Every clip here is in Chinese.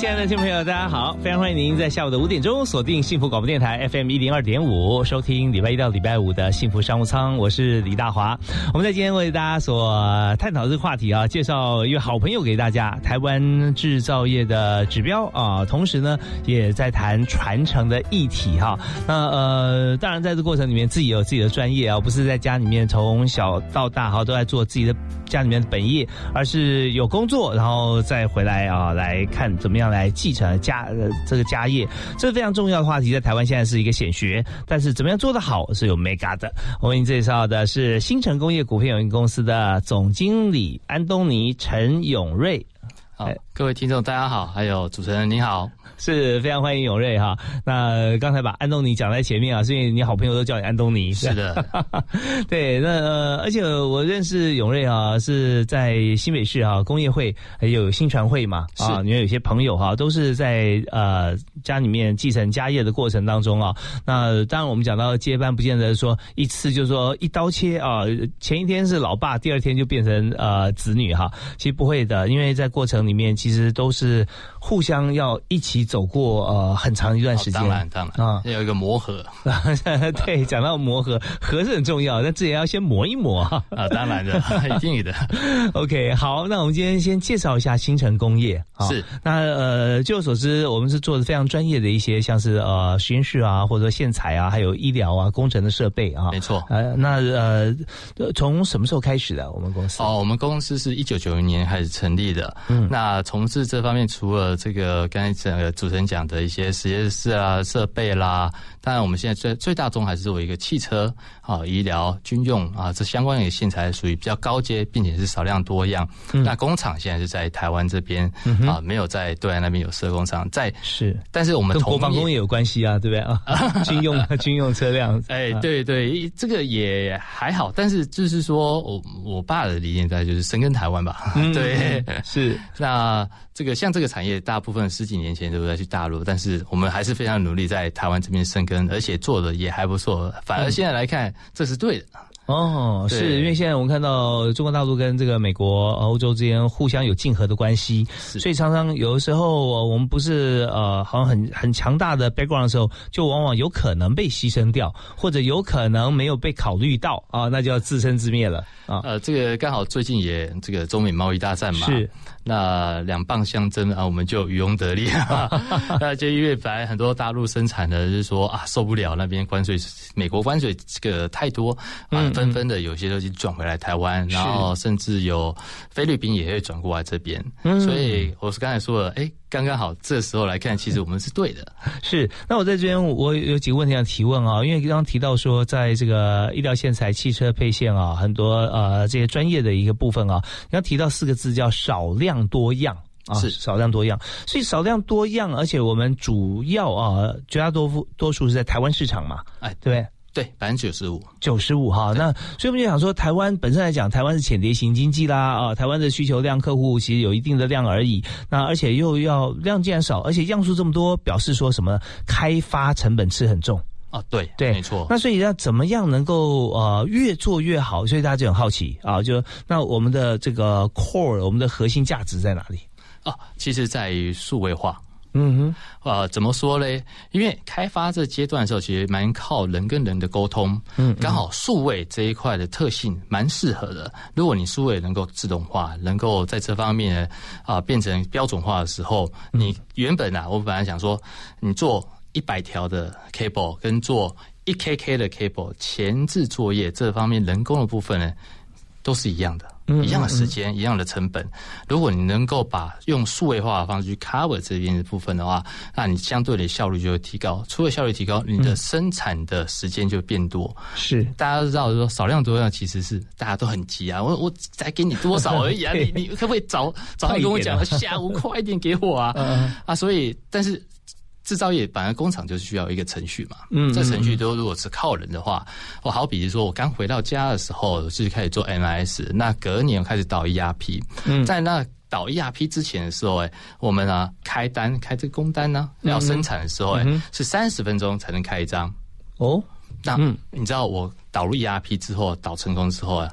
亲爱的听众朋友，大家好！非常欢迎您在下午的五点钟锁定幸福广播电台 FM 一零二点五，收听礼拜一到礼拜五的幸福商务舱。我是李大华。我们在今天为大家所探讨这个话题啊，介绍一位好朋友给大家，台湾制造业的指标啊，同时呢也在谈传承的议题哈。那呃，当然在这过程里面自己有自己的专业啊，不是在家里面从小到大哈都在做自己的家里面的本业，而是有工作然后再回来啊来看怎么样。来继承家呃这个家业，这是非常重要的话题，在台湾现在是一个显学。但是怎么样做得好是有 mega 的。我为您介绍的是新城工业股份有限公司的总经理安东尼陈永瑞。好，各位听众大家好，还有主持人你好。是非常欢迎永瑞哈。那刚才把安东尼讲在前面啊，所以你好朋友都叫你安东尼。是的，对。那呃，而且我认识永瑞啊，是在新北市啊工业会还有新传会嘛啊，因为有些朋友哈都是在呃家里面继承家业的过程当中啊。那当然我们讲到接班，不见得说一次就是说一刀切啊。前一天是老爸，第二天就变成呃子女哈。其实不会的，因为在过程里里面其实都是互相要一起。走过呃很长一段时间，当然当然啊，要有一个磨合。对，讲到磨合，合是很重要，但自己要先磨一磨啊。当然的，一定的。OK，好，那我们今天先介绍一下新城工业。是，那呃，据我所知，我们是做的非常专业的一些，像是呃实验室啊，或者说线材啊，还有医疗啊工程的设备啊。没错。呃，那呃，从什么时候开始的？我们公司？哦，我们公司是一九九零年开始成立的。嗯。那从事这方面，除了这个刚才讲的。主持人讲的一些实验室啊、设备啦。当然，我们现在最最大宗还是作为一个汽车啊、医疗、军用啊，这相关的线材属于比较高阶，并且是少量多样。那工厂现在是在台湾这边啊，没有在对岸那边有设工厂。在是，但是我们跟国防工业有关系啊，对不对啊？军用军用车辆，哎，对对，这个也还好。但是就是说我我爸的理念在就是深耕台湾吧。对，是。那这个像这个产业，大部分十几年前都在去大陆，但是我们还是非常努力在台湾这边生。而且做的也还不错，反而现在来看，这是对的。哦，是因为现在我们看到中国大陆跟这个美国、欧洲之间互相有竞合的关系，所以常常有的时候我们不是呃，好像很很强大的 background 的时候，就往往有可能被牺牲掉，或者有可能没有被考虑到啊，那就要自生自灭了啊。呃，这个刚好最近也这个中美贸易大战嘛，是那两棒相争啊，我们就渔翁得利啊。那就因为本来很多大陆生产的，就是说啊受不了那边关税，美国关税这个太多啊。纷纷的有些都已经转回来台湾，然后甚至有菲律宾也会转过来这边，所以我是刚才说了，哎，刚刚好这时候来看，其实我们是对的。是，那我在这边我有几个问题要提问啊，因为刚刚提到说，在这个医疗线材、汽车配线啊，很多呃这些专业的一个部分啊，刚提到四个字叫少量多样啊，是少量多样，所以少量多样，而且我们主要啊绝大多数多数是在台湾市场嘛，哎，对。对，百分之九十五，九十五哈。那所以我们就想说，台湾本身来讲，台湾是浅碟型经济啦啊，台湾的需求量客户其实有一定的量而已。那而且又要量既然少，而且样数这么多，表示说什么开发成本是很重啊？对对，没错。那所以要怎么样能够呃越做越好？所以大家就很好奇啊，就那我们的这个 core，我们的核心价值在哪里？啊，其实在于数位化。嗯哼，呃，怎么说嘞？因为开发这阶段的时候，其实蛮靠人跟人的沟通。嗯，刚好数位这一块的特性蛮适合的。如果你数位能够自动化，能够在这方面啊变成标准化的时候，你原本啊，我本来想说，你做一百条的 cable 跟做一 kk 的 cable 前置作业这方面人工的部分呢，都是一样的。一样的时间，一样的成本。如果你能够把用数位化的方式去 cover 这边的部分的话，那你相对的效率就会提高。除了效率提高，你的生产的时间就变多。是，大家都知道说少量多样，其实是大家都很急啊。我我才给你多少而已啊，你你可不可以早早点跟我讲，下午快一点给我啊？啊，所以但是。制造业本来工厂就是需要一个程序嘛，嗯，这程序都如果是靠人的话，我好比说我刚回到家的时候就是开始做 MIS，那隔年开始导 ERP，嗯，在那导 ERP 之前的时候，哎，我们啊开单开这个工单呢，要生产的时候，哎，是三十分钟才能开一张，哦，那你知道我导入 ERP 之后导成功之后啊？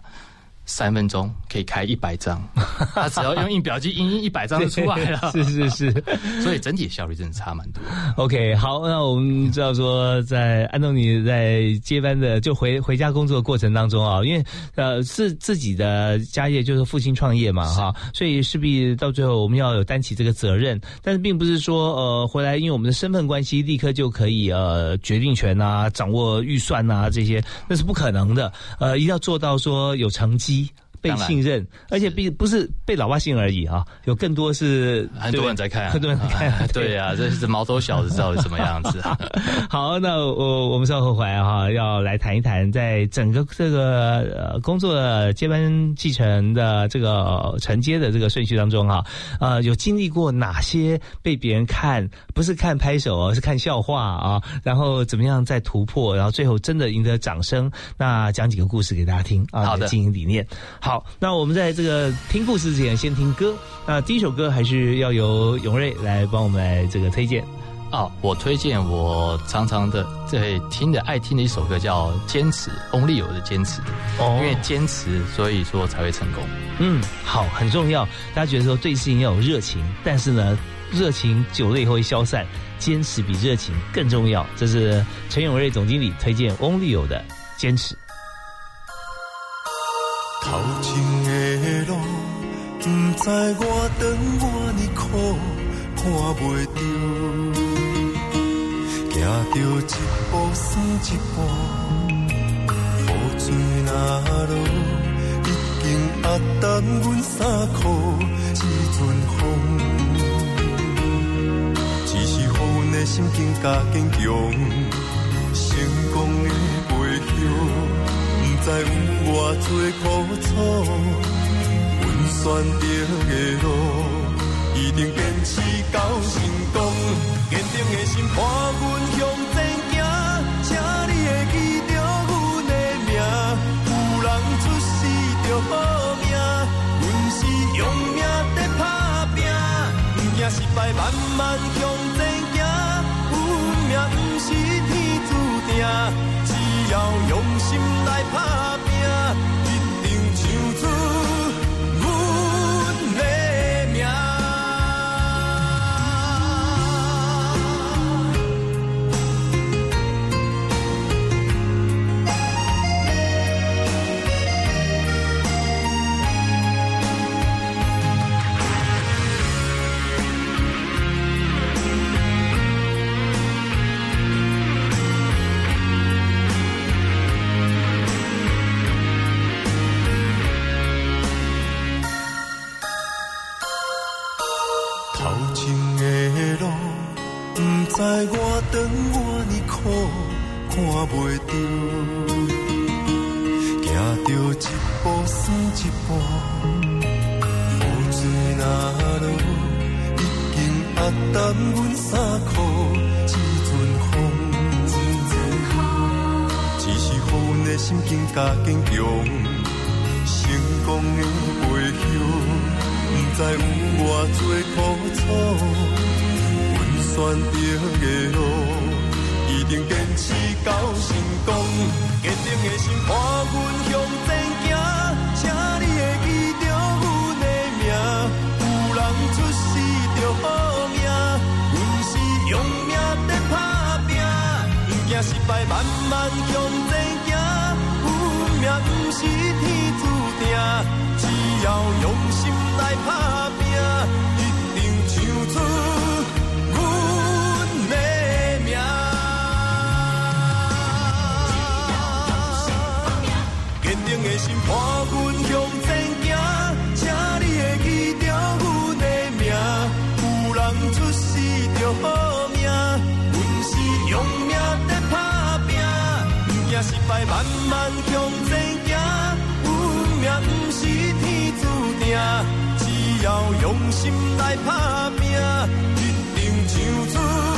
三分钟可以开一百张，他只要用印表机印印一百张就出来了。是 是是，所以整体效率真的差蛮多。OK，好，那我们知道说，在安东尼在接班的就回回家工作的过程当中啊，因为呃是自己的家业，就是父亲创业嘛哈，所以势必到最后我们要有担起这个责任。但是并不是说呃回来，因为我们的身份关系，立刻就可以呃决定权啊、掌握预算啊这些，那是不可能的。呃，一定要做到说有成绩。he 被信任，而且并不是被老外信任而已啊，有更多是很多人在看，很多人在看。对呀，这是毛头小子知道是什么样子。好，那我我们稍后回来哈，要来谈一谈，在整个这个呃工作接班继承的这个承接的这个顺序当中哈，呃，有经历过哪些被别人看不是看拍手而是看笑话啊？然后怎么样再突破？然后最后真的赢得掌声？那讲几个故事给大家听啊，好的经营理念。好，那我们在这个听故事之前，先听歌。那第一首歌还是要由永瑞来帮我们来这个推荐。啊，我推荐我常常的在听的爱听的一首歌叫《坚持》，翁立友的《坚持》。哦，因为坚持，所以说才会成功。嗯，好，很重要。大家觉得说对事情要有热情，但是呢，热情久了以后会消散，坚持比热情更重要。这是陈永瑞总经理推荐翁立友的《坚持》。头前的路，不知我长我呢苦，看袂着，行着一步算一步，雨水那落，已经压淡阮衫裤，一阵风，只是乎阮的心境加坚强，成功的背向。知有偌多苦楚，阮选择的路，一定坚持到成功。坚定的心伴阮向前行，请你会记着阮的名。有人出世着好命，阮是用命在打拼，不惊失败，慢慢向要用心来拍在我等我呢苦看袂着，行着一步算一步，雨水那落，已经压淡阮衫裤，一阵风，只是乎阮的心境加坚强，成功的背后，不知有偌多苦楚，选择的路。一定坚持到成功，坚定的心伴阮向前行，请你会记着阮的名。有人出世着好命，阮是用命。在打拼，不惊失败，慢慢向前行。运命。不是天注定，只要用心来打拼，一定唱出。心伴阮向前行，请你会记着阮的名。有人出世着好命，阮是用命在打拼，不惊失败，慢慢向前行。阮命不是天注定，只要用心来打拼，一定唱出。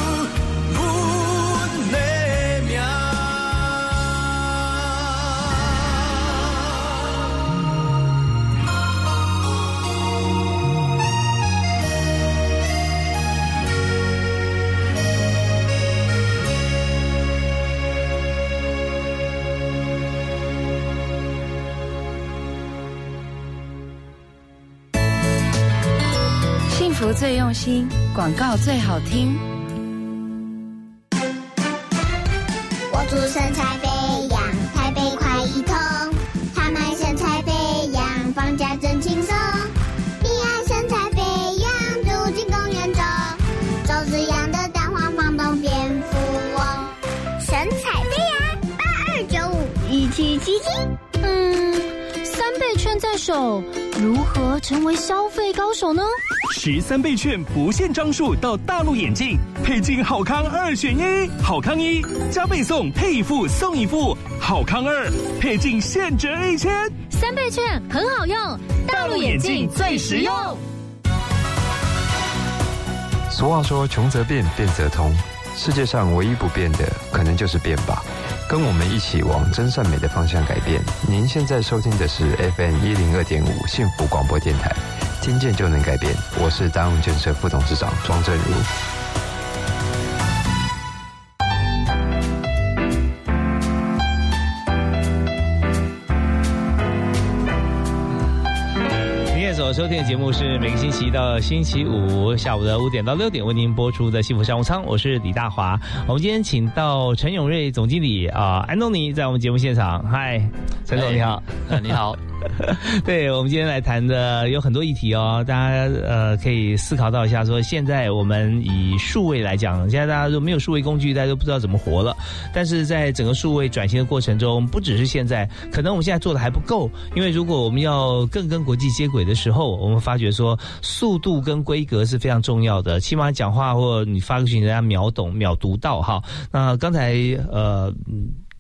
福最用心，广告最好听。我祝身材飞扬，台北快一通。他们身材飞扬，放假真轻松。你爱身材飞扬，住进公园中，周子阳的蛋黄房东蝙蝠翁。神采飞扬，八二九五一七七七。嗯，三倍券在手，如何成为消费高手呢？十三倍券不限张数到大陆眼镜，配镜好康二选一，好康一加倍送配一副送一副，好康二配镜现折一千。三倍券很好用，大陆眼镜最实用。俗话说：“穷则变，变则通。”世界上唯一不变的，可能就是变吧。跟我们一起往真善美的方向改变。您现在收听的是 FM 一零二点五幸福广播电台，听见就能改变。我是达永建设副董事长庄正如。您现在所收听的节目是每个星期一到星期五下午的五点到六点为您播出的幸福商务舱，我是李大华。我们今天请到陈永瑞总经理啊，安东尼在我们节目现场。嗨，陈总你好。呃，你好，对我们今天来谈的有很多议题哦，大家呃可以思考到一下，说现在我们以数位来讲，现在大家都没有数位工具，大家都不知道怎么活了。但是在整个数位转型的过程中，不只是现在，可能我们现在做的还不够，因为如果我们要更跟国际接轨的时候，我们发觉说速度跟规格是非常重要的，起码讲话或你发个讯息，人家秒懂、秒读到哈。那刚才呃，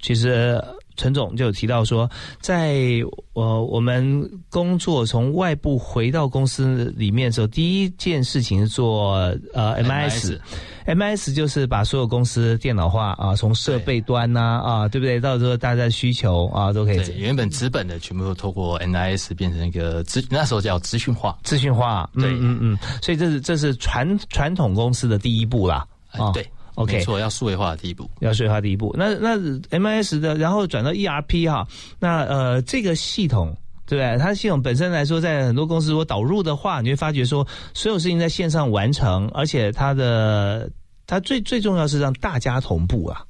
其实。陈总就有提到说，在呃我们工作从外部回到公司里面的时候，第一件事情是做呃 MIS，MIS 就是把所有公司电脑化啊，从设备端呐啊对不对？到时候大家的需求啊都可以对，原本纸本的全部都透过 NIS 变成一个资，那时候叫资讯化。资讯化，对嗯嗯嗯，所以这是这是传传统公司的第一步啦。啊对 OK 没错，要数位化的第一步。要数位化第一步。那那 MIS 的，然后转到 ERP 哈，那呃这个系统。对不对？它系统本身来说，在很多公司如果导入的话，你会发觉说，所有事情在线上完成，而且它的它最最重要是让大家同步啊。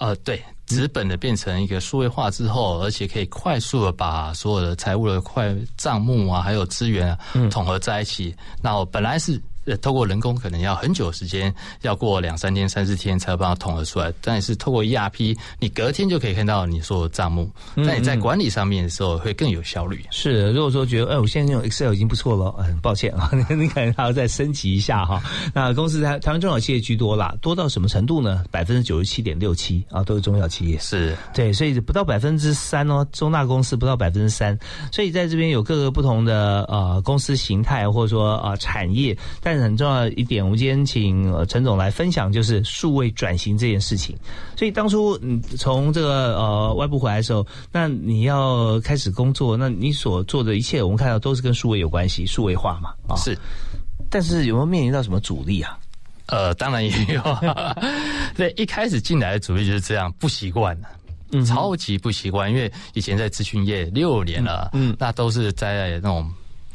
呃，对，纸本的变成一个数位化之后，而且可以快速的把所有的财务的快账目啊，还有资源啊，统合在一起。那我本来是。呃，透过人工可能要很久时间，要过两三天、三四天才有办法统合出来。但是透过 ERP，你隔天就可以看到你所有账目。那你在管理上面的时候会更有效率。是，如果说觉得，哎，我现在用 Excel 已经不错了，很抱歉啊，你可能还要再升级一下哈。那公司台台湾中小企业居多啦，多到什么程度呢？百分之九十七点六七啊，都是中小企业。是对，所以不到百分之三哦，中大公司不到百分之三。所以在这边有各个不同的呃公司形态或者说呃产业，但是很重要的一点，我们今天请呃陈总来分享，就是数位转型这件事情。所以当初嗯从这个呃外部回来的时候，那你要开始工作，那你所做的一切，我们看到都是跟数位有关系，数位化嘛啊。是，但是有没有面临到什么阻力啊？呃，当然也有。对，一开始进来的主力就是这样，不习惯嗯超级不习惯，因为以前在咨询业六年了，嗯嗯，那都是在那种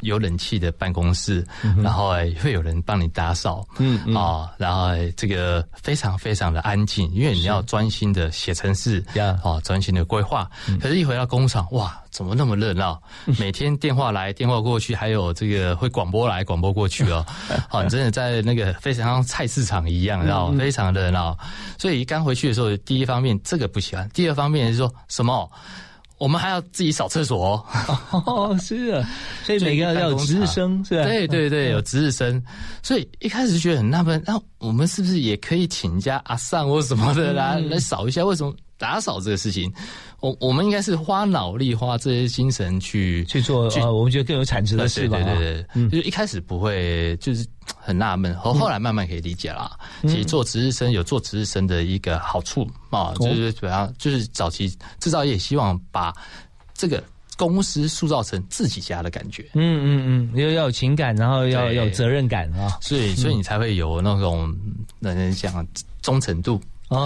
有冷气的办公室，然后哎会有人帮你打扫，嗯嗯啊，然后哎这个非常非常的安静，因为你要专心的写程式，呀啊，专心的规划。可是，一回到工厂，哇，怎么那么热闹？每天电话来电话过去，还有这个会广播来广播过去哦，好，你真的在那个非常像菜市场一样，然后非常热闹。所以刚回去的时候，第一方面这个不喜欢，第二方面是说什么？我们还要自己扫厕所哦。哦，是啊，所以每个人要有值日生，是吧？对对对，有值日生，所以一开始觉得很纳闷，那我们是不是也可以请假阿上或什么的来、来扫一下？为什么打扫这个事情，我我们应该是花脑力、花这些精神去去做呃，我们觉得更有产值的事吧。对对对对，就是一开始不会，就是很纳闷，后后来慢慢可以理解啦。其实做值日生有做值日生的一个好处啊，就是主要就是早期制造业希望把这个公司塑造成自己家的感觉。嗯嗯嗯，要要有情感，然后要有责任感啊。所以，所以你才会有那种人家讲忠诚度哦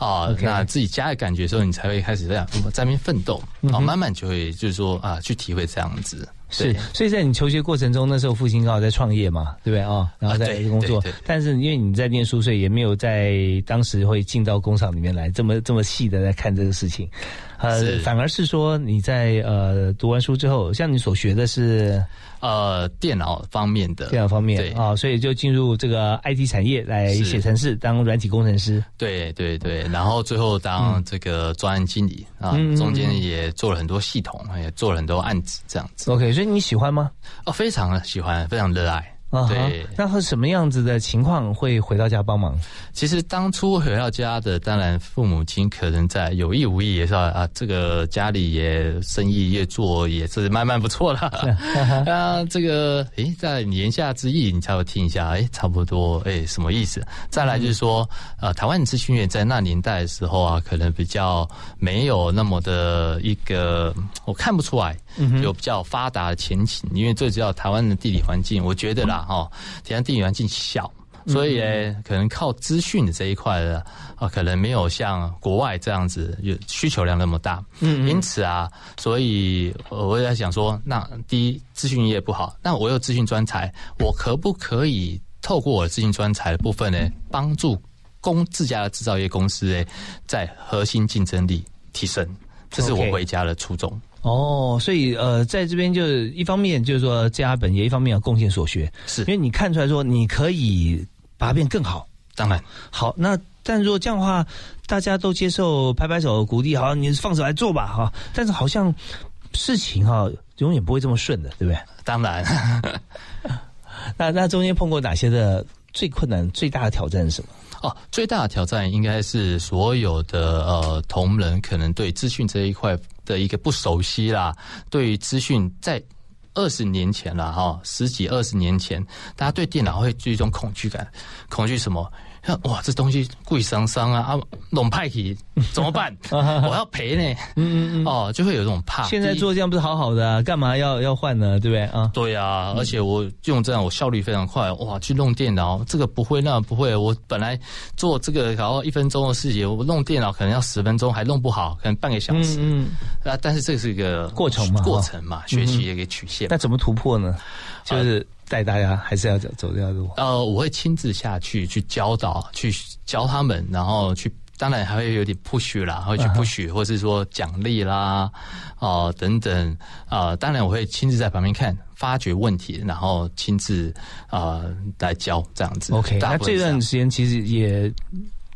啊。那自己家的感觉的时候，你才会开始这样在那边奋斗然后，慢慢就会就是说啊，去体会这样子。是，所以在你求学过程中，那时候父亲刚好在创业嘛，对不对啊？然后在对工作但是因为你在念书，所以也没有在当时会进到工厂里面来，这么这么细的在看这个事情。呃，反而是说你在呃读完书之后，像你所学的是呃，电脑方面的电脑方面对啊，所以就进入这个 IT 产业来写程式，当软体工程师。对对对，然后最后当这个专案经理啊嗯嗯嗯，中间也做了很多系统，也做了很多案子，这样子 OK，所以你喜欢吗？哦，非常的喜欢，非常热爱。啊哈对，那会什么样子的情况会回到家帮忙？其实当初回到家的，当然父母亲可能在有意无意也是啊，这个家里也生意越做也是慢慢不错了。啊，这个诶，在言下之意，你才会听一下，诶，差不多，诶，什么意思？再来就是说，呃，台湾资讯业在那年代的时候啊，可能比较没有那么的一个，我看不出来有比较发达的前景，因为最主要台湾的地理环境，我觉得啦，哈，体验地理环境小。所以呢，可能靠资讯的这一块的啊，可能没有像国外这样子有需求量那么大。嗯，因此啊，所以呃我也在想说，那第一资讯业不好，那我有资讯专才，我可不可以透过我的资讯专才的部分呢，帮助公自家的制造业公司呢，在核心竞争力提升？这是我回家的初衷。哦，所以呃，在这边就是一方面就是说家本业，一方面要贡献所学，是因为你看出来说你可以把它变更好。当然，好，那但如果这样的话，大家都接受拍拍手鼓励，好，你放手来做吧，哈。但是好像事情哈永远不会这么顺的，对不对？当然。那那中间碰过哪些的最困难、最大的挑战是什么？哦，最大的挑战应该是所有的呃同仁可能对资讯这一块的一个不熟悉啦，对于资讯在二十年前了哈，十几二十年前，大家对电脑会有一种恐惧感，恐惧什么？看哇，这东西贵桑桑啊啊，弄派去 怎么办？我要赔呢。嗯嗯嗯，哦，就会有这种怕。现在做这样不是好好的、啊，干嘛要要换呢？对不对啊？对啊，而且我用这样，我效率非常快。哇，去弄电脑，这个不会，那个不会。我本来做这个然后一分钟的事情，我弄电脑可能要十分钟，还弄不好，可能半个小时。嗯啊，但是这是一个过程嘛过程嘛，学习的一个曲线。那怎么突破呢？就是带大家还是要走走这条路。呃，我会亲自下去去教导，去教他们，然后去，当然还会有点 push 啦，会去 push，、或是说奖励啦，哦、等等，啊，当然我会亲自在旁边看，发掘问题，然后亲自啊、呃来教这样子。OK，那这段时间其实也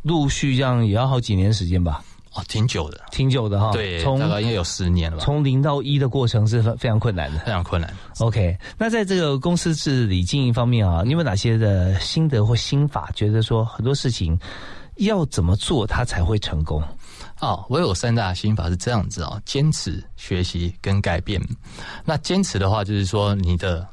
陆续这样也要好几年时间吧，哦挺久的，挺久的哈。对，从大概应该有十年了吧，从零到一的过程是非非常困难的。非常困难。OK，那在这个公司治理经营方面啊，你有哪些的心得或心法？觉得说很多事情要怎么做，它才会成功？哦，我有三大心法是这样子哦：坚持、学习跟改变。那坚持的话，就是说你的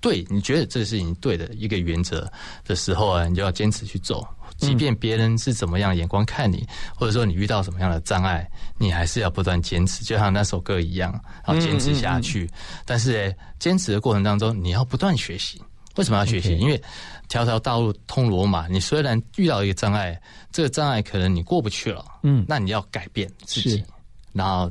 对，你觉得这个事情对的一个原则的时候啊，你就要坚持去做，即便别人是怎么样的眼光看你，或者说你遇到什么样的障碍，你还是要不断坚持，就像那首歌一样，要坚持下去。但是诶，坚持的过程当中，你要不断学习。为什么要学习因为条条道路通罗马，你虽然遇到一个障碍，这个障碍可能你过不去了，嗯那你要改变自是己，然后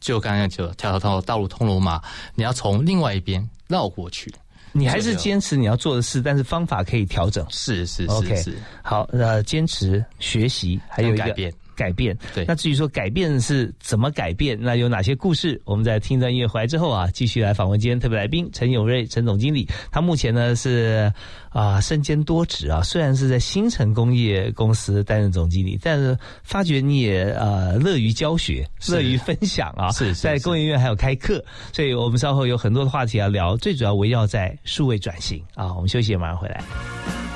就刚刚就条条道道路通罗马，你要从另外一边绕过去。你还是坚持你要做的事，但是方法可以调整。是是是是，好，呃，坚持学习，还有一个改变。对那至于说改变是怎么改变，那有哪些故事？我们在听段音乐回来之后啊，继续来访问今天特别来宾陈永瑞陈总经理。他目前呢是啊身兼多职啊，虽然是在新城工业公司担任总经理，但是发觉你也呃乐于教学，乐于分享啊，是在工研院还有开课，所以我们稍后有很多的话题要聊，最主要围绕在数位转型啊。我们休息，马上回来。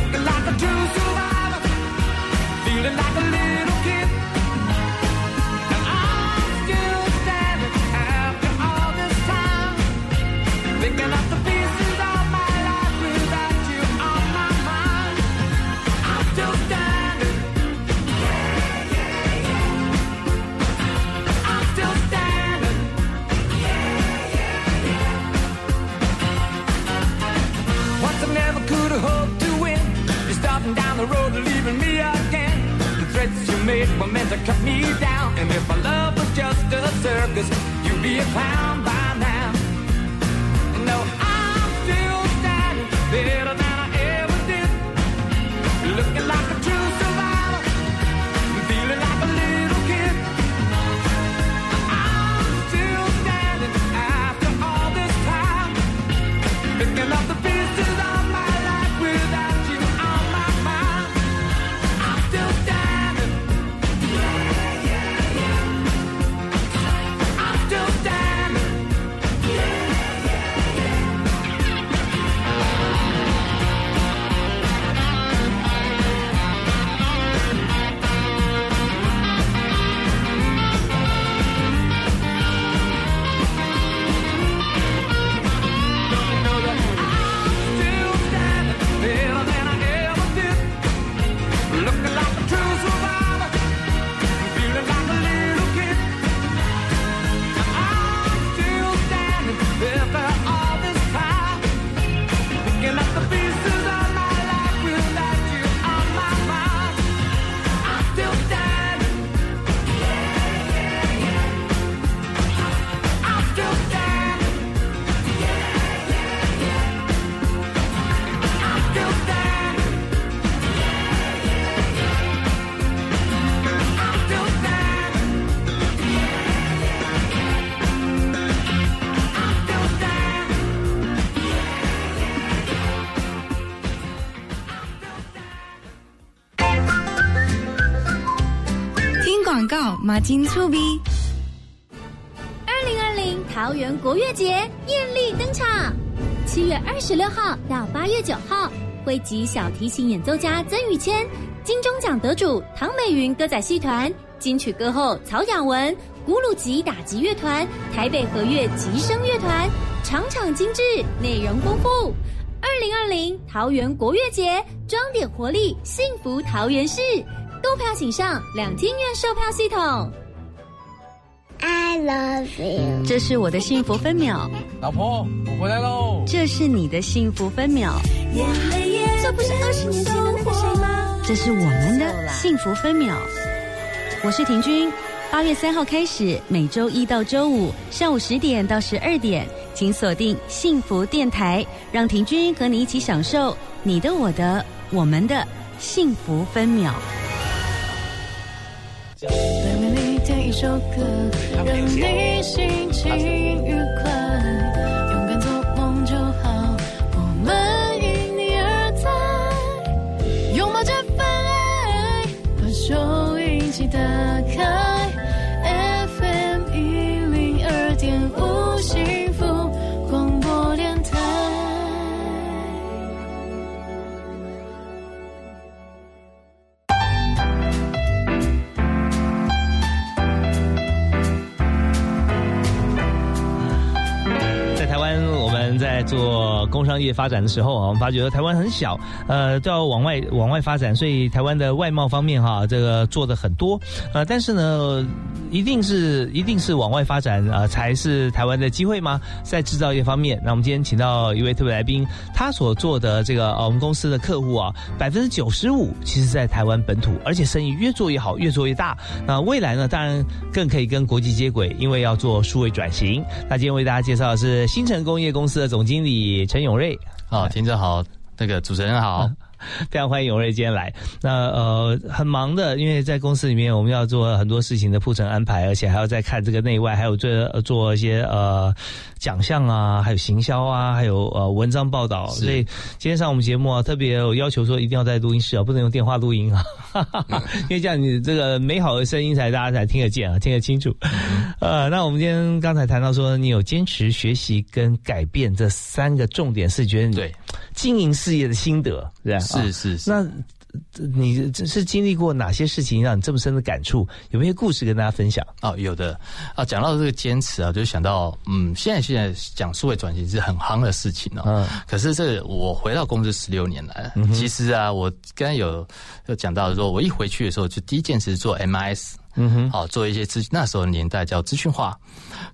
looking like a Jew. 金粗逼。二零二零桃园国乐节艳丽登场，七月二十六号到八月九号，汇集小提琴演奏家曾宇谦、金钟奖得主唐美云歌仔戏团、金曲歌后曹雅文、古鲁吉打击乐团、台北和乐吉声乐团，场场精致，内容丰富。二零二零桃园国乐节，装点活力，幸福桃园市。购票请上两厅院售票系统。I love you。这是我的幸福分秒，老婆，我回来喽！这是你的幸福分秒，这不是二十年前的那个谁吗？这是我们的幸福分秒。我是婷君，八月三号开始，每周一到周五上午十点到十二点，请锁定幸福电台，让婷君和你一起享受你的、我的、我们的幸福分秒。首歌，让你心情愉快，勇敢做梦就好，我们因你而在，拥抱这份爱，把手。做工商业发展的时候啊，我们发觉台湾很小，呃，都要往外往外发展，所以台湾的外贸方面哈，这个做的很多，呃，但是呢，一定是一定是往外发展啊、呃，才是台湾的机会吗？在制造业方面，那我们今天请到一位特别来宾，他所做的这个呃我们公司的客户啊，百分之九十五其实在台湾本土，而且生意越做越好，越做越大。那未来呢，当然更可以跟国际接轨，因为要做数位转型。那今天为大家介绍的是新城工业公司的总经理陈永瑞。好，听众好，那个主持人好。非常欢迎永瑞今天来。那呃很忙的，因为在公司里面我们要做很多事情的铺陈安排，而且还要再看这个内外，还有做呃做一些呃奖项啊，还有行销啊，还有呃文章报道。所以今天上我们节目啊，特别有要求说一定要在录音室啊，不能用电话录音啊，因为这样你这个美好的声音才大家才听得见啊，听得清楚。呃，那我们今天刚才谈到说，你有坚持学习跟改变这三个重点，是觉得你对经营事业的心得，是吧？是是是。那你是经历过哪些事情让你这么深的感触？有没有故事跟大家分享？哦，有的啊。讲到这个坚持啊，就想到嗯，现在现在讲数位转型是很夯的事情哦。嗯。可是这我回到公司十六年来，嗯、其实啊，我刚才有有讲到说，我一回去的时候，就第一件事做 MIS。嗯哼，好做一些资，那时候年代叫资讯化。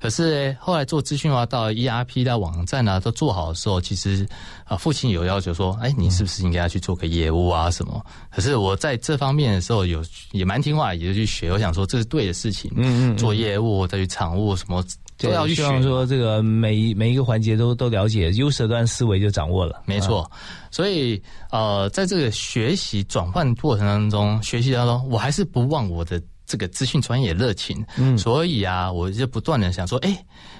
可是后来做资讯化到 ERP 到网站啊都做好的时候，其实啊父亲有要求说，哎，你是不是应该要去做个业务啊什么？可是我在这方面的时候有也蛮听话，也就去学。我想说这是对的事情，嗯嗯，做业务再去场务什么都要去学。希望说这个每一每一个环节都都了解，优势端思维就掌握了。没错，所以呃，在这个学习转换过程当中，学习当中，我还是不忘我的这个资讯专业热情。嗯所以啊，我就不断的想说，哎，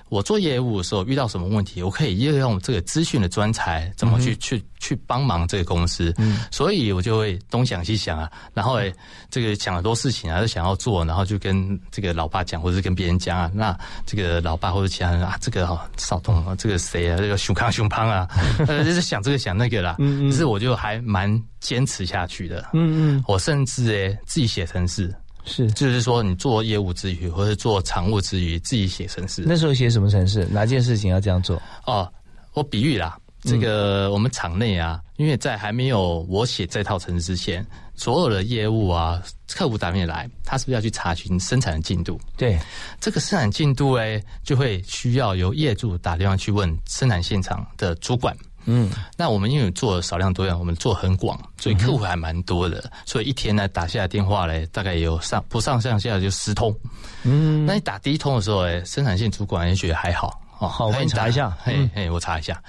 我做业务的时候遇到什么问题，我可以利用这个资讯的专才，怎么去、去去帮忙这个公司。嗯所以我就会东想西想啊，然后哎，这个想很多事情啊，就想要做，然后就跟这个老爸讲，或者是跟别人讲啊。那这个老爸或者其他人啊，这个哦，少东啊，这个谁啊，这个熊康熊胖啊，呃，就是想这个想那个啦。嗯嗯可是我就还蛮坚持下去的。嗯嗯，我甚至哎自己写程式，是就是说你做业务之余，或者做常务之余，自己写程式。那时候写什么程式？哪件事情要这样做？哦，我比喻啦，这个我们厂内啊，因为在还没有我写这套程式之前，所有的业务啊，客户打面来，他是不是要去查询生产的进度？对，这个生产进度哎，就会需要由业主打电话去问生产现场的主管。嗯，那我们因为做少量多样，我们做很广，所以客户还蛮多的，所以一天呢打下来电话嘞，大概也有上不上上下就十通。嗯，那你打第一通的时候，哎，生产线主管也觉得还好，哦，好我帮你查一下嘿嗯嘿，我查一下。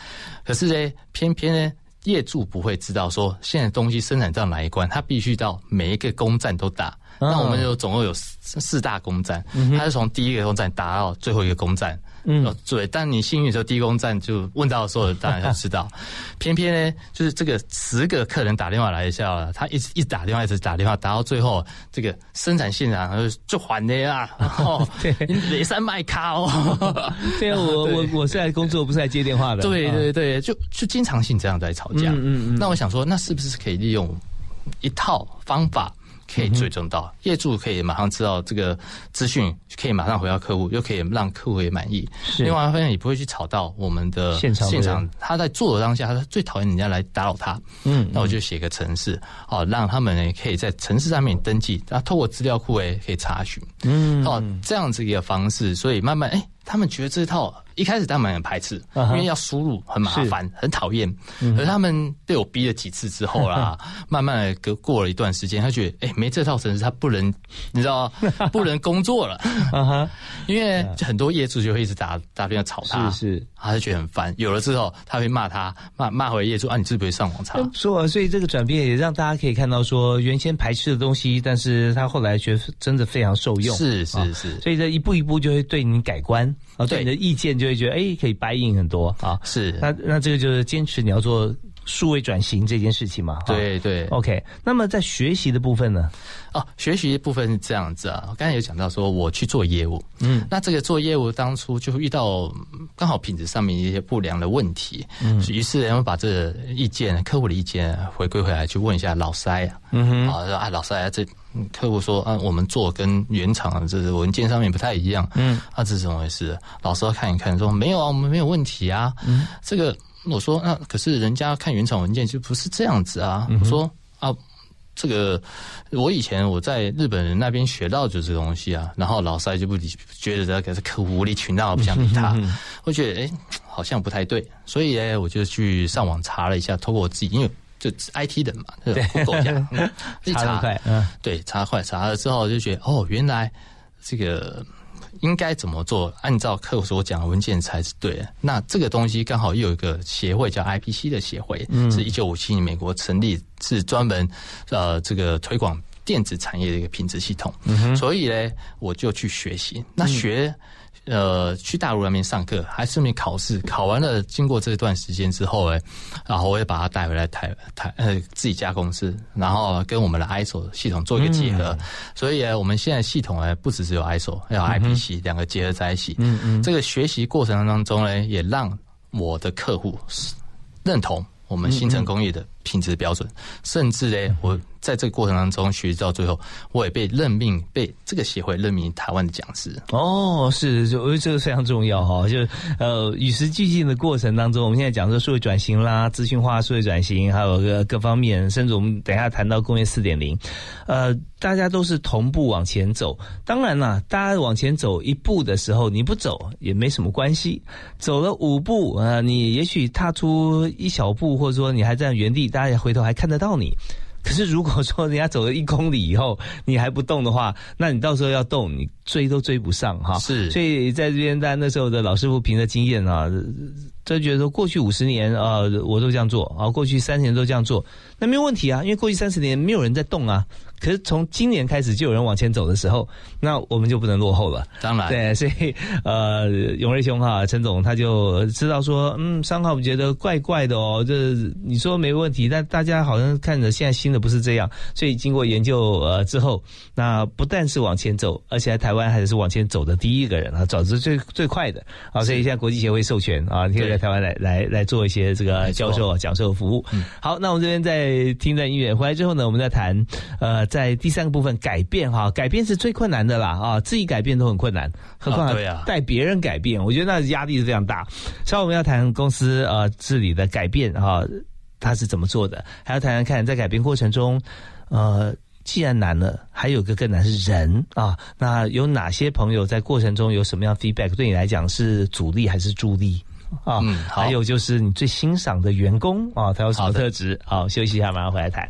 可是呢，偏偏呢，业主不会知道说现在东西生产到哪一关，他必须到每一个工站都打。哦那我们有总共有四四大工站，他是从第一个工站打到最后一个工站。嗯哦，对，但你幸运的时候，第一公站就问到的时候，当然就知道。偏偏呢，就是这个十个客人打电话来一下啊，他一直一直打电话，一直打电话，打到最后，这个生产线啊就就还的呀，哦，对你雷山卖卡哦，对啊，我我 我是来工作，不是来接电话的。对啊，对对，就就经常性这样在吵架。嗯嗯嗯那我想说，那是不是可以利用一套方法？可以追踪到业主，可以马上知道这个资讯，可以马上回到客户，又可以让客户也满意。另外一方面，也不会去吵到我们的现场现场。他在做的当下，他最讨厌人家来打扰他。嗯那我就写个程式，哦，让他们呢可以在城市上面登记，然后透过资料库诶可以查询。嗯哦，这样子一个方式，所以慢慢哎、他们觉得这套一开始他们很排斥，因为要输入很麻烦，很讨厌。嗯。可是他们被我逼了几次之后啦，慢慢的隔过了一段时间，他觉得哎、没这套程式，他不能，你知道 不能工作了，因为很多业主就会一直打打电话吵他，是是。他就觉得很烦。有了之后，他会骂他，骂骂回业主啊，你是不是上网查？说啊，所以这个转变也让大家可以看到，说原先排斥的东西，但是他后来觉得真的非常受用。是是啊是所以这一步一步就会对你改观啊，对对你的意见就会觉得哎，可以白应很多啊。是，那那这个就是坚持你要做数位转型这件事情嘛。哈对对。OK，那么在学习的部分呢？哦，学习的部分是这样子啊，我刚才有讲到说我去做业务，嗯，那这个做业务当初就会遇到嗯刚好品质上面一些不良的问题，嗯于是然后把这个意见客户的意见回归回来，去问一下老塞啊，嗯哼啊老塞啊这嗯客户说啊我们做跟原厂这个文件上面不太一样，嗯，啊这是怎么回事？老师要看一看说没有啊我们没有问题啊，嗯，这个我说那可是人家看原厂文件就不是这样子啊，嗯我说啊。这个我以前我在日本人那边学到就是这个东西啊，然后老塞就不理，觉得这个是无理取闹，不想理他。我觉得哎，好像不太对，所以哎，我就去上网查了一下，通过我自己，因为就 IT 的嘛，对 Google 一下，嗯。一查嗯，对，查快查了之后就觉得哦，原来这个应该怎么做，按照客户所讲的文件才是对的。那这个东西刚好又有一个协会叫 IPC 的协会，是一九五七年美国成立，是专门呃这个推广电子产业的一个品质系统。所以呢，我就去学习。那学。呃，去大陆那边上课，还顺便考试，考完了，经过这段时间之后，哎，然后我也把它带回来台台呃自己家公司，然后跟我们的 ISO 系统做一个结合，所以呢，我们现在系统呢不只是有 ISO，还有 IPC 两个结合在一起。嗯嗯，这个学习过程当中呢，也让我的客户认同我们新城工业的品质标准，甚至呢，我在这个过程当中学习到最后，我也被任命被这个协会任命台湾的讲师。哦，是，就我觉得这个非常重要哈，就是呃与时俱进的过程当中，我们现在讲说数位转型啦、资讯化、数位转型，还有个各方面，甚至我们等一下谈到工业四点零，呃，大家都是同步往前走。当然啦，大家往前走一步的时候，你不走也没什么关系，走了五步，呃，你也许踏出一小步，或者说你还在原地，大家回头还看得到你。可是如果说人家走了一公里以后，你还不动的话，那你到时候要动，你追都追不上哈。是所以在这边，大家那时候的老师傅凭着经验啊，就觉得说过去五十年啊、我都这样做啊，过去三十年都这样做，那没有问题啊，因为过去三十年没有人在动啊。可是从今年开始就有人往前走的时候，那我们就不能落后了。当然，对，所以呃，永瑞兄哈，陈总他就知道说，嗯，商号觉得怪怪的哦，这你说没问题，但大家好像看着现在新的不是这样，所以经过研究呃之后，那不但是往前走，而且在台湾还是往前走的第一个人啊，走是最最快的。啊，所以现在国际协会授权啊，你可以在台湾来来来做一些这个教授啊讲授服务。嗯。好，那我们这边在听段音乐回来之后呢，我们再谈呃，在第三个部分改变哈，改变是最困难的啦啊，自己改变都很困难，何况啊对啊带别人改变，我觉得那压力是非常大。所以我们要谈公司呃治理的改变哈，它是怎么做的，还要谈谈看在改变过程中，呃。既然难了，还有个更难是人啊。那有哪些朋友在过程中有什么样 feedback？对你来讲是阻力还是助力啊？嗯还有就是你最欣赏的员工啊，他有什么特质？好，休息一下，马上回来谈。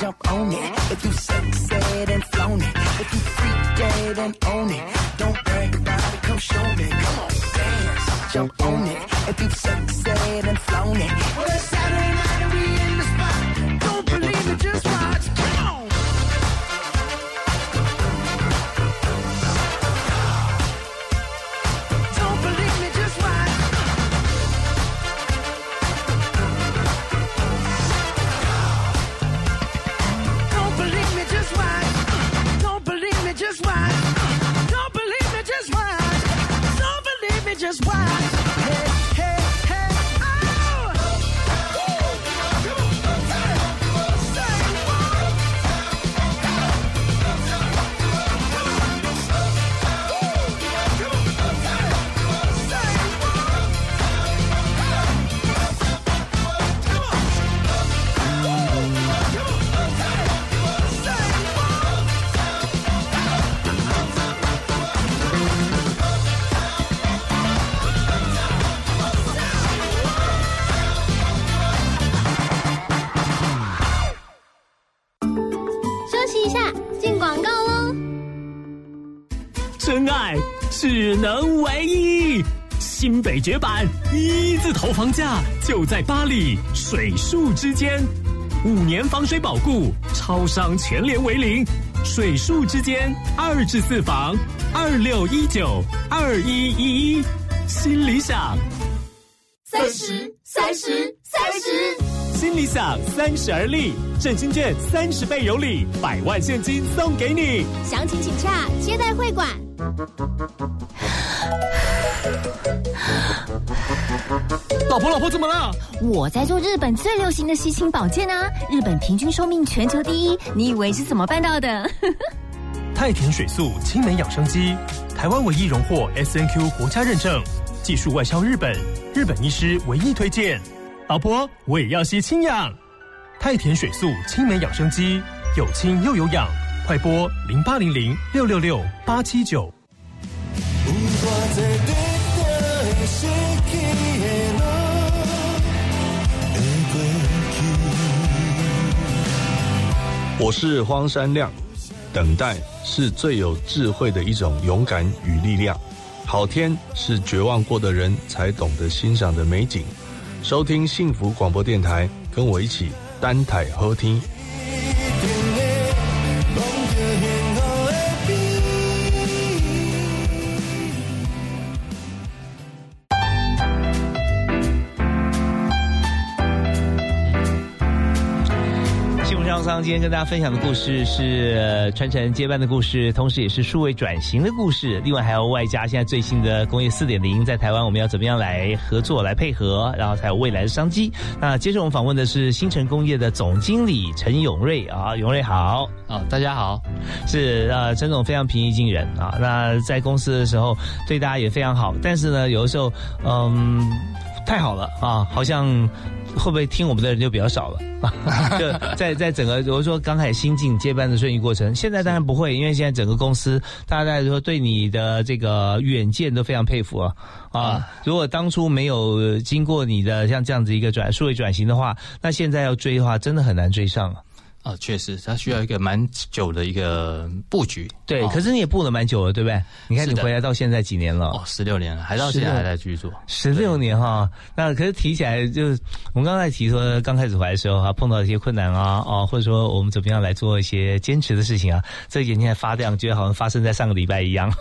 jump on it. If you succeed and flown it, if you freak dead and own it, don't brag about it, come show me. Come on, dance, jump on it. If you succeed and flown it, well it's Saturday night and we 能唯一。新北绝版一字头房价就在巴黎水树之间，五年防水保固，超商全联为零。水树之间二至四房，二六一九二一一一，新理想。三十，三十，三十。新理想三十而立，振兴券三十倍有礼，百万现金送给你。详情请洽接待会馆。老婆，老婆怎么了？我在做日本最流行的吸氢保健啊！日本平均寿命全球第一，你以为是怎么办到的？太田水素青梅养生机，台湾唯一荣获 S N Q 国家认证，技术外销日本，日本医师唯一推荐。老婆，我也要吸氢氧。太田水素青梅养生机，有氢又有氧，快播零八零零六六六八七九。我是荒山亮，等待是最有智慧的一种勇敢与力量。好天是绝望过的人才懂得欣赏的美景。收听幸福广播电台，跟我一起单台喝听。今天跟大家分享的故事是传承接班的故事，同时也是数位转型的故事。另外还有外加现在最新的工业四点零，在台湾我们要怎么样来合作、来配合，然后才有未来的商机。那接着我们访问的是新城工业的总经理陈永瑞啊，永瑞好啊，大家好，是呃陈总非常平易近人啊。那在公司的时候对大家也非常好，但是呢，有的时候嗯太好了啊，好像会不会听我们的人就比较少了？就在在整个，我说刚开始新进接班的顺利过程，现在当然不会，因为现在整个公司大家在说对你的这个远见都非常佩服啊啊！如果当初没有经过你的像这样子一个转数位转型的话，那现在要追的话，真的很难追上啊。啊，确实，它需要一个蛮久的一个布局。对，哦可是你也布了蛮久了，对不对？你看你回来到现在几年了？哦，十六年了，还到现在还在继续做。十六年哈，那可是提起来就是我们刚才提说，刚开始回来的时候啊，碰到一些困难啊，哦，或者说我们怎么样来做一些坚持的事情啊，这眼睛还发亮，觉得好像发生在上个礼拜一样，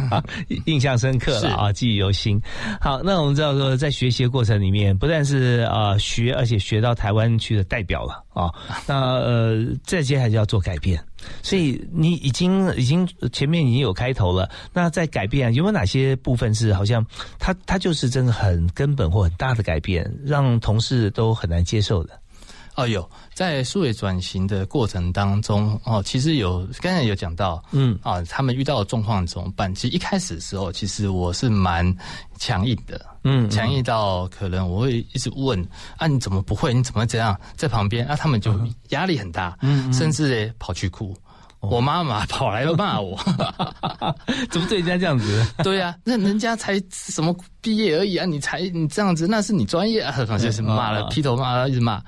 印象深刻了啊，记忆犹新。好，那我们知道说，在学习的过程里面，不但是呃学，而且学到台湾区的代表了啊，那呃再接下来就要做改变。所以你已经已经前面已经有开头了，那在改变有没有哪些部分是好像他他就是真的很根本或很大的改变，让同事都很难接受的？哦，有在数位转型的过程当中，哦，其实有刚才有讲到，嗯啊，他们遇到的状况怎么办？其实一开始的时候，其实我是蛮强硬的，嗯强硬到可能我会一直问啊，你怎么不会？你怎么会这样？在旁边啊，他们就压力很大，嗯嗯甚至嘞跑去哭。我妈妈跑来了骂我，怎么对人家这样子？对呀、那人家才什么毕业而已啊，你才你这样子，那是你专业啊，就是骂了，劈头骂了，一直骂。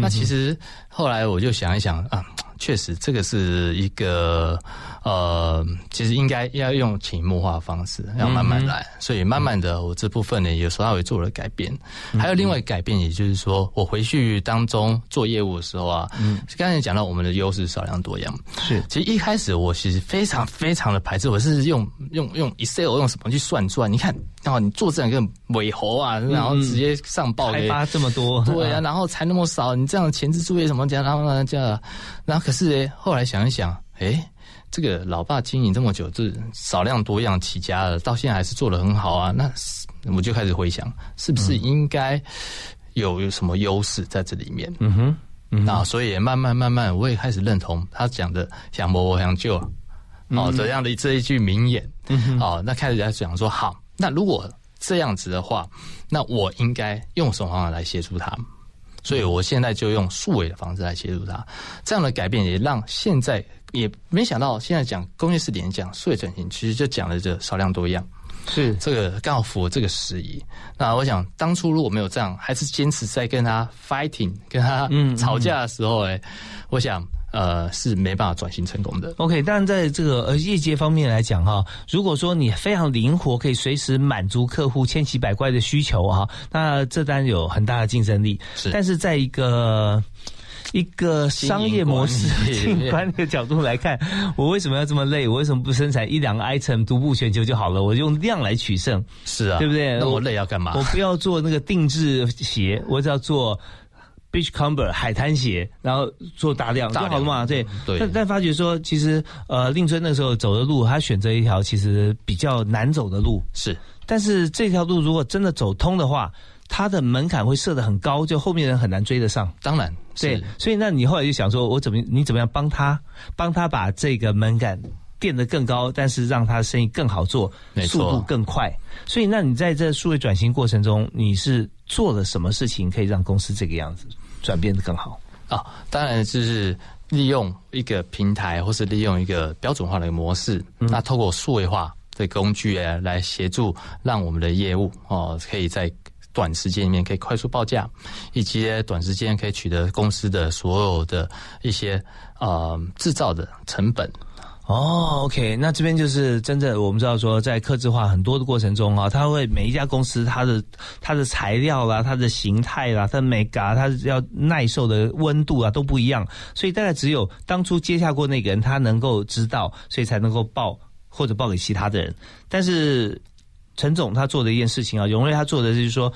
那其实后来我就想一想啊，确实这个是一个呃，其实应该要用潜移默化的方式，要慢慢来。所以慢慢的，我这部分呢也稍微做了改变。还有另外一个改变，也就是说，我回去当中做业务的时候啊，嗯，刚才讲到我们的优势少量多样，是。其实一开始我其实非常非常的排斥，我是用用用 Excel 用什么去算出来？你看，然后你做这两个尾猴啊，然后直接上报给开发这么多，对啊，然后才那么少，你这样前置作业什么这样，然后呢这样，然后可是诶，后来想一想，诶，这个老爸经营这么久，这少量多样起家了，到现在还是做的很好啊。那我就开始回想，是不是应该有有什么优势在这里面？嗯哼。那所以也慢慢慢慢，我也开始认同他讲的“想谋我想救”哦这样的这一句名言。嗯哦，那开始在讲说，好，那如果这样子的话，那我应该用什么方法来协助他？所以我现在就用数位的方式来协助他。这样的改变也让现在也没想到，现在讲工业四点讲数位转型，其实就讲了这少量多样。是这个刚好符合这个时宜。那我想当初如果没有这样，还是坚持在跟他 fighting、跟他吵架的时候，哎，我想呃是没办法转型成功的。OK，但在这个呃业界方面来讲哈，如果说你非常灵活，可以随时满足客户千奇百怪的需求哈，那这单有很大的竞争力。是，但是在一个。一个商业模式经营管理的角度来看，我为什么要这么累？我为什么不生产一两个 item 独步全球就好了？我用量来取胜，是啊，对不对？那我累要干嘛？我不要做那个定制鞋，我只要做 beachcomber 海滩鞋，然后做大量就好了嘛？对对。但但发觉说，其实呃，令尊那时候走的路，他选择一条其实比较难走的路，是。但是这条路如果真的走通的话，它的门槛会设得很高，就后面人很难追得上。当然，对，所以那你后来就想说，我怎么你怎么样帮他，帮他把这个门槛垫得更高，但是让他的生意更好做，速度更快。所以那你在这数位转型过程中，你是做了什么事情可以让公司这个样子转变的更好？啊，当然就是利用一个平台，或是利用一个标准化的一个模式，嗯、那透过数位化的工具来协助，让我们的业务哦可以在。短时间里面可以快速报价，以及短时间可以取得公司的所有的一些呃制造的成本。哦，OK，那这边就是真正我们知道说，在刻字化很多的过程中啊，它会每一家公司它的它的材料啦、它的形态啦、它的美感、它要耐受的温度啊都不一样，所以大概只有当初接下过那个人他能够知道，所以才能够报或者报给其他的人，但是。陈总他做的一件事情啊，永瑞他做的就是说，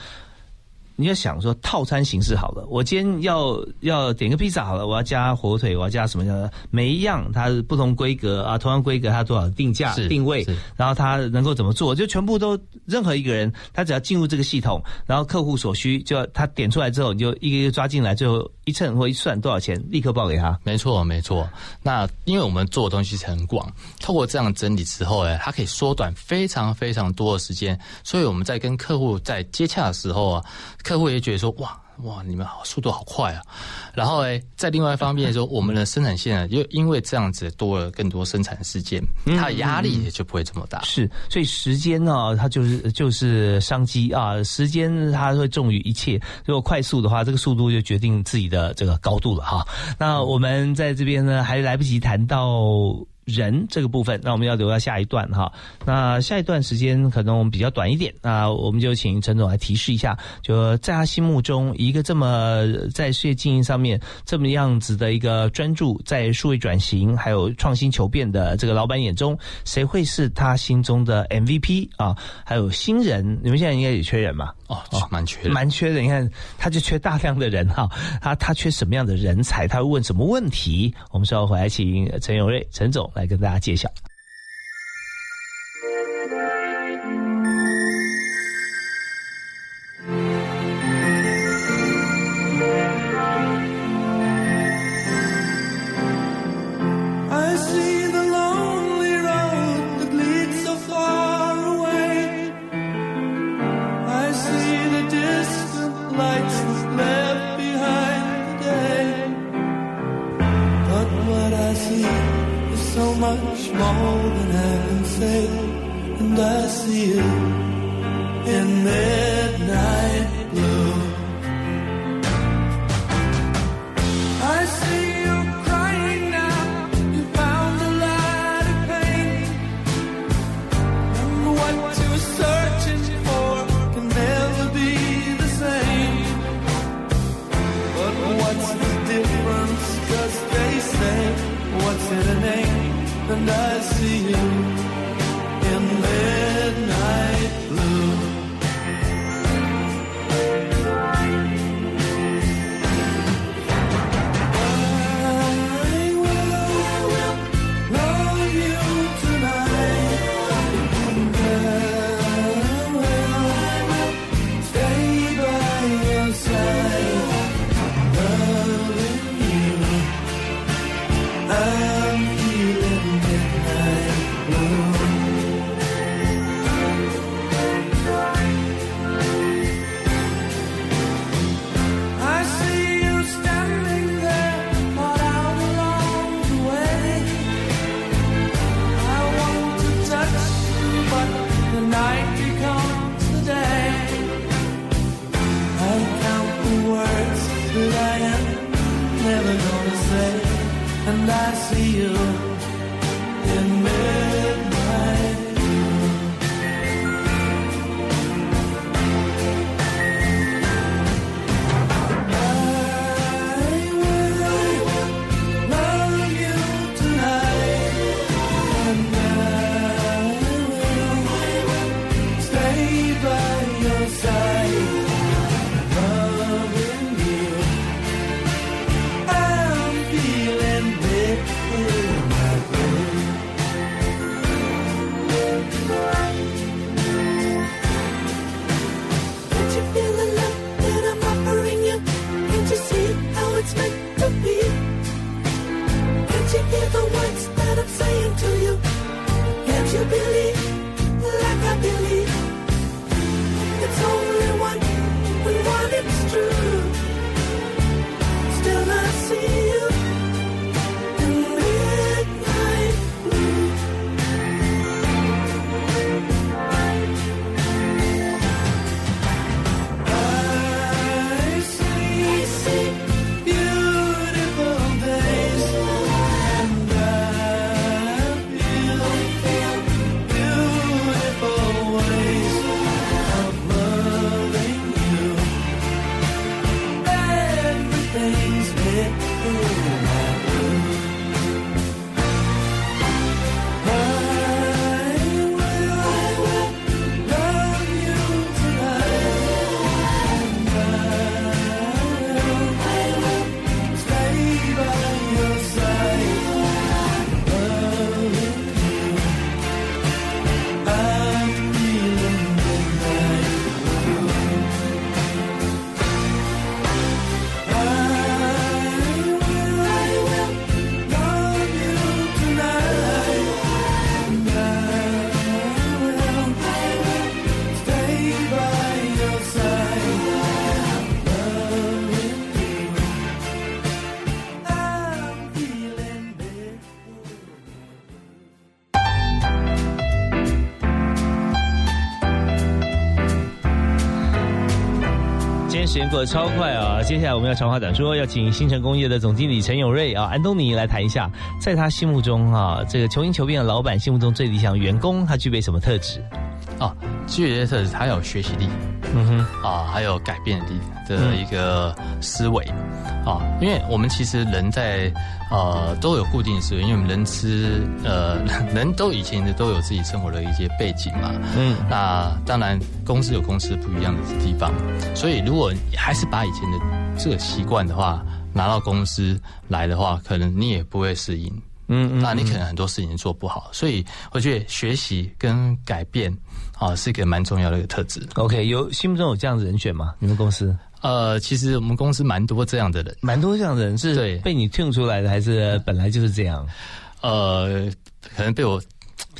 你要想说套餐形式好了，我今天要要点个披萨好了，我要加火腿，我要加什么的，每一样它不同规格啊，同样规格它多少定价定位，然后它能够怎么做，就全部都任何一个人他只要进入这个系统，然后客户所需就要他点出来之后，你就一个一个抓进来，最后一称或一算多少钱，立刻报给他。没错，没错。那因为我们做的东西是很广，透过这样整理之后，哎，它可以缩短非常非常多的时间，所以我们在跟客户在接洽的时候啊。客户也觉得说哇哇，你们好速度好快啊！然后哎，在另外一方面说，我们的生产线又因为这样子多了更多生产事件，它的压力也就不会这么大。是，所以时间呢，它就是就是商机啊，时间它会重于一切。如果快速的话，这个速度就决定自己的这个高度了哈。那我们在这边呢，还来不及谈到。人这个部分，那我们要留到下一段哈。那下一段时间可能我们比较短一点，那我们就请陈总来提示一下，就在他心目中，一个这么在事业经营上面这么样子的一个专注在数位转型还有创新求变的这个老板眼中，谁会是他心中的 MVP 啊？还有新人，你们现在应该也缺人嘛？哦，蛮缺的，蛮缺的。你看，他就缺大量的人哈，他他缺什么样的人才？他会问什么问题？我们稍后回来请陈永瑞陈总。来跟大家揭晓。Never gonna say, and I see you 间过得超快啊！接下来我们要长话短说，要请新城工业的总经理陈永瑞啊，安东尼来谈一下，在他心目中啊，这个求新求变的老板心目中最理想员工，他具备什么特质？啊，具备的特质，他有学习力，嗯哼，啊，还有改变力的一个思维，啊，因为我们其实人在呃都有固定的思维，因为我们人吃呃 人都以前的都有自己生活的一些背景嘛，嗯，那当然公司有公司不一样的地方，所以如果还是把以前的这个习惯的话拿到公司来的话，可能你也不会适应。嗯嗯那你可能很多事情做不好，所以我觉得学习跟改变啊是一个蛮重要的一个特质。OK，有心目中有这样的人选吗？你们公司呃，其实我们公司蛮多这样的人，蛮多这样的人是对被你 tune 出来的，还是本来就是这样？呃，可能被我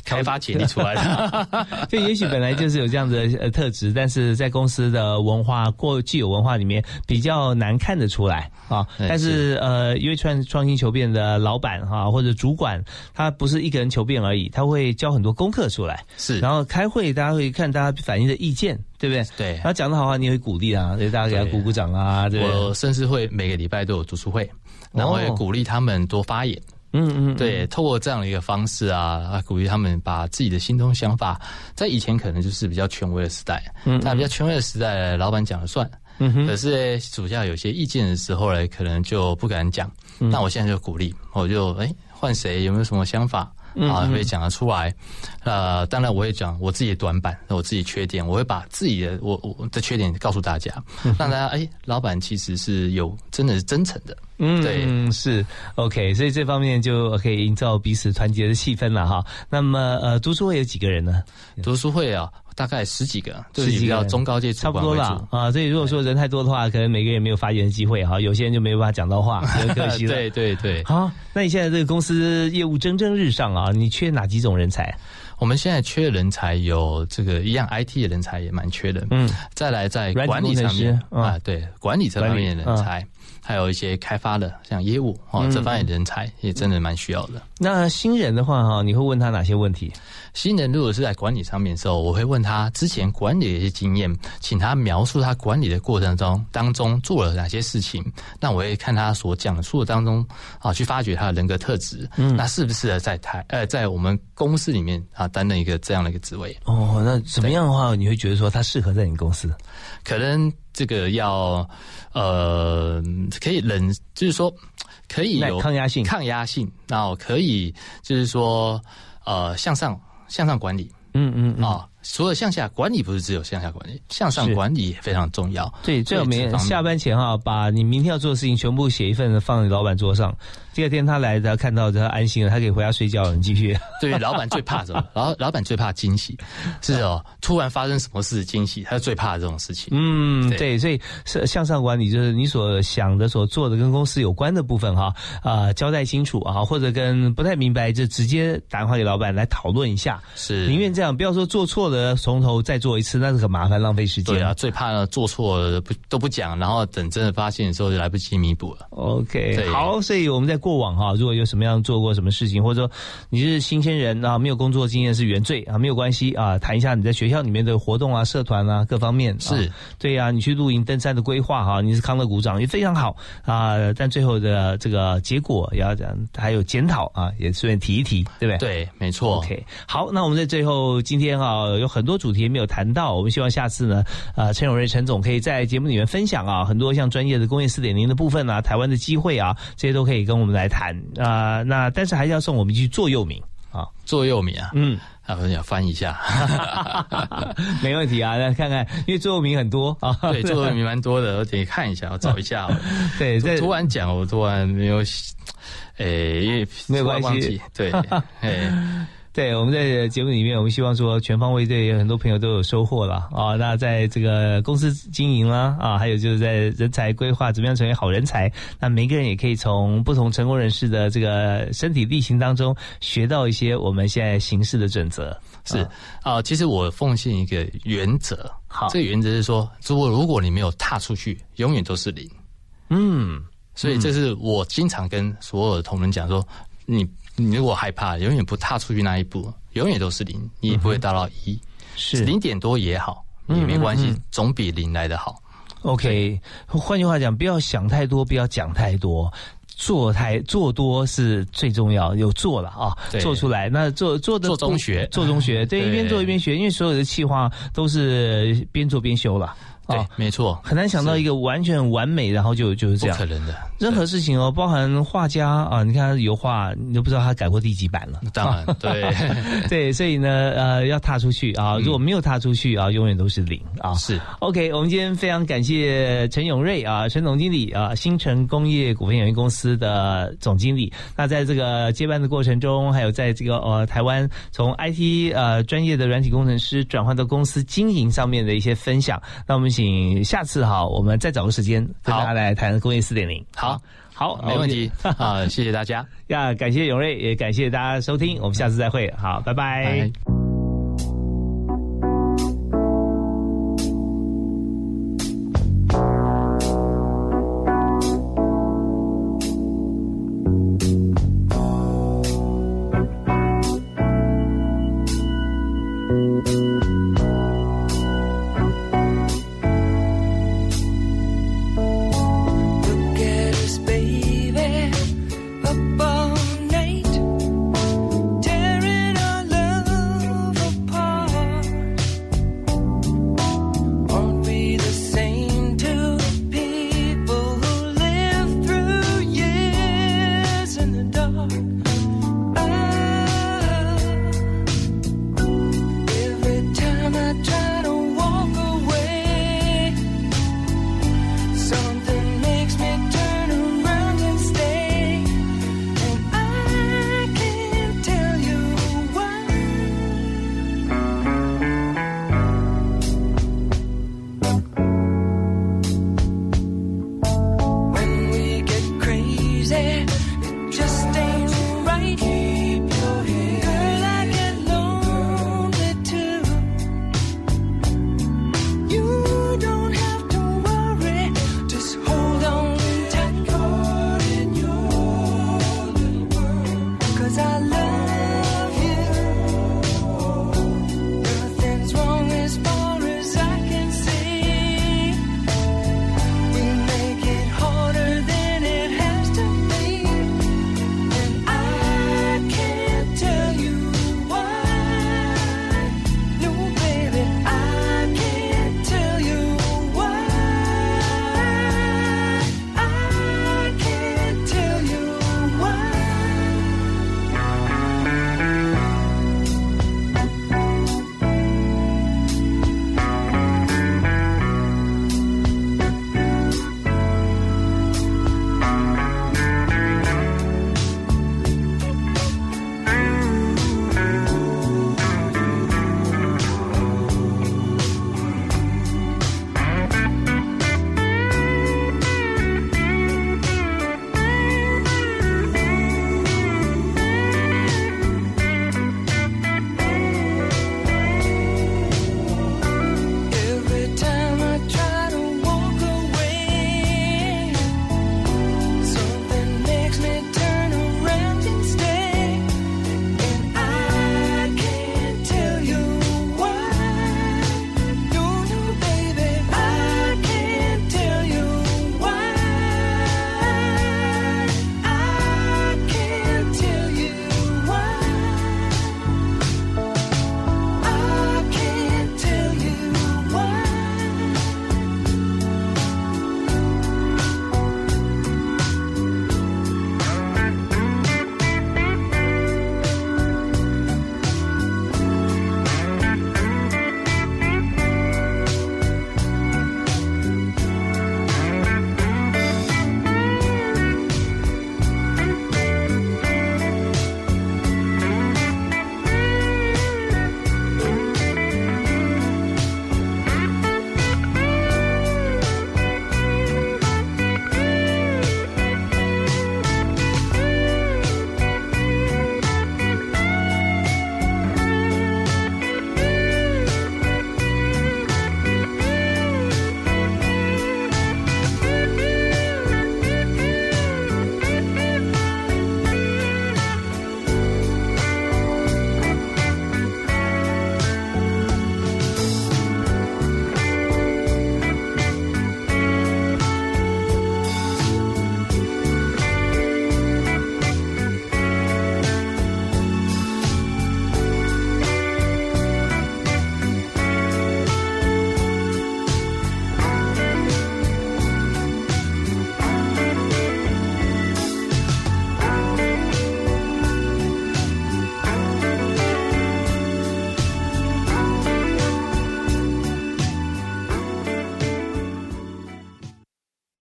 开发潜力出来了。就也许本来就是有这样的呃特质，但是在公司的文化过既有文化里面比较难看得出来啊。哎但是是呃，因为创创新求变的老板哈、或者主管，他不是一个人求变而已，他会教很多功课出来。是，然后开会大家会看大家反映的意见，对不对？对然后讲的好话，你也会鼓励啊，所以大家给他鼓鼓掌啊，对对？我甚至会每个礼拜都有读书会，然后也鼓励他们多发言。嗯嗯，对，透过这样的一个方式啊，啊鼓励他们把自己的心中想法，在以前可能就是比较权威的时代，嗯在比较权威的时代，老板讲了算。嗯哼可是呢属下有些意见的时候呢，可能就不敢讲。嗯那我现在就鼓励，我就哎换谁有没有什么想法啊，会讲得出来。呃，当然我会讲我自己的短板，我自己缺点，我会把自己的我我的缺点告诉大家，嗯让大家哎，老板其实是有真的是真诚的。嗯，对嗯，是 OK，所以这方面就可以营造彼此团结的气氛了哈。那么呃，读书会有几个人呢？读书会啊，大概十几个，十几个中高阶主差不多管为主。了啊。所以如果说人太多的话，可能每个人也没有发言的机会哈，有些人就没有办法讲到话，很可惜了。对对对，好，那你现在这个公司业务蒸蒸日上啊，你缺哪几种人才？我们现在缺人才有这个一样 IT 的人才也蛮缺的，嗯，再来在管理上面嗯啊，对管理这方面的人才，还有一些开发的像业务哦嗯这方面的人才也真的蛮需要的。那新人的话哈，你会问他哪些问题？新人如果是在管理上面的时候，我会问他之前管理的一些经验，请他描述他管理的过程中当中做了哪些事情。那我会看他所讲述的当中啊，去发掘他的人格特质，嗯那适不适合在台呃在我们公司里面啊担任一个这样的一个职位？哦，那怎么样的话，你会觉得说他适合在你公司？可能这个要呃可以忍，就是说可以有抗压性抗压性，然后可以就是说呃向上向上管理。嗯嗯嗯啊，除了向下管理，不是只有向下管理，向上管理也非常重要。对，最好这方面下班前哈，把你明天要做的事情全部写一份放在老板桌上。第二天他来，他看到他安心了，他可以回家睡觉了。你继续。对老板最怕什么？老老板最怕惊喜，是哦，突然发生什么事惊喜，他最怕这种事情。嗯，对对，所以是向上管理，就是你所想的、所做的跟公司有关的部分哈，啊、交代清楚啊，或者跟不太明白就直接打电话给老板来讨论一下。是宁愿这样，不要说做错了从头再做一次，那是很麻烦，浪费时间。对啊，最怕呢做错了不都不讲，然后等真的发现的时候就来不及弥补了。OK，对好，所以我们在过往哈，如果有什么样做过什么事情，或者说你是新鲜人啊，没有工作经验是原罪啊，没有关系啊，谈一下你在学校里面的活动啊、社团啊各方面。是啊对呀、你去露营登山的规划哈，你是康乐鼓掌也非常好啊，但最后的这个结果也要讲，还有检讨啊，也顺便提一提，对不对？对，没错。OK，好，那我们在最后今天啊有很多主题没有谈到，我们希望下次呢，呃，陈永瑞陈总可以在节目里面分享啊很多像专业的工业四点零的部分啊，台湾的机会啊，这些都可以跟我们来谈。啊、那但是还是要送我们一句座右铭。啊，座右铭啊，嗯，啊，我想翻一下。没问题啊，来看看，因为座右铭很多。啊，对，座右铭蛮多的，我得看一下，我找一下。对，在突然讲，我突然没有，诶，因为没有关系。对，诶。对，我们在节目里面，我们希望说全方位对很多朋友都有收获了啊。那在这个公司经营啦啊，还有就是在人才规划怎么样成为好人才，那每个人也可以从不同成功人士的这个身体力行当中学到一些我们现在行事的准则。是啊、其实我奉献一个原则，好这个原则是说，如果如果你没有踏出去，永远都是零。嗯，所以这是我经常跟所有的同仁讲说，你你如果害怕，永远不踏出去那一步，永远都是零，你也不会达到一，是零点多也好，嗯也没关系总比零来的好。OK，换句话讲，不要想太多，不要讲太多。做太做多是最重要，有做了啊，做出来。那做做的做中学做中学，对，对一边做一边学，因为所有的企划都是边做边修了。对啊，没错，很难想到一个完全完美，然后就就是这样。不可能的。任何事情哦，包含画家啊，你看他油画，你都不知道他改过第几版了。当然，对 对，所以呢，呃，要踏出去啊，如果没有踏出去啊，永远都是零啊。是 OK，我们今天非常感谢陈永瑞啊，陈总经理啊，新城工业股份有限公司的总经理。那在这个接班的过程中，还有在这个呃台湾从 IT 呃专业的软体工程师转换到公司经营上面的一些分享，那我们希请下次哈，我们再找个时间跟大家来谈工业四点零。好，好，没问题 啊，谢谢大家。呀，感谢永瑞，也感谢大家收听，我们下次再会。好，拜拜。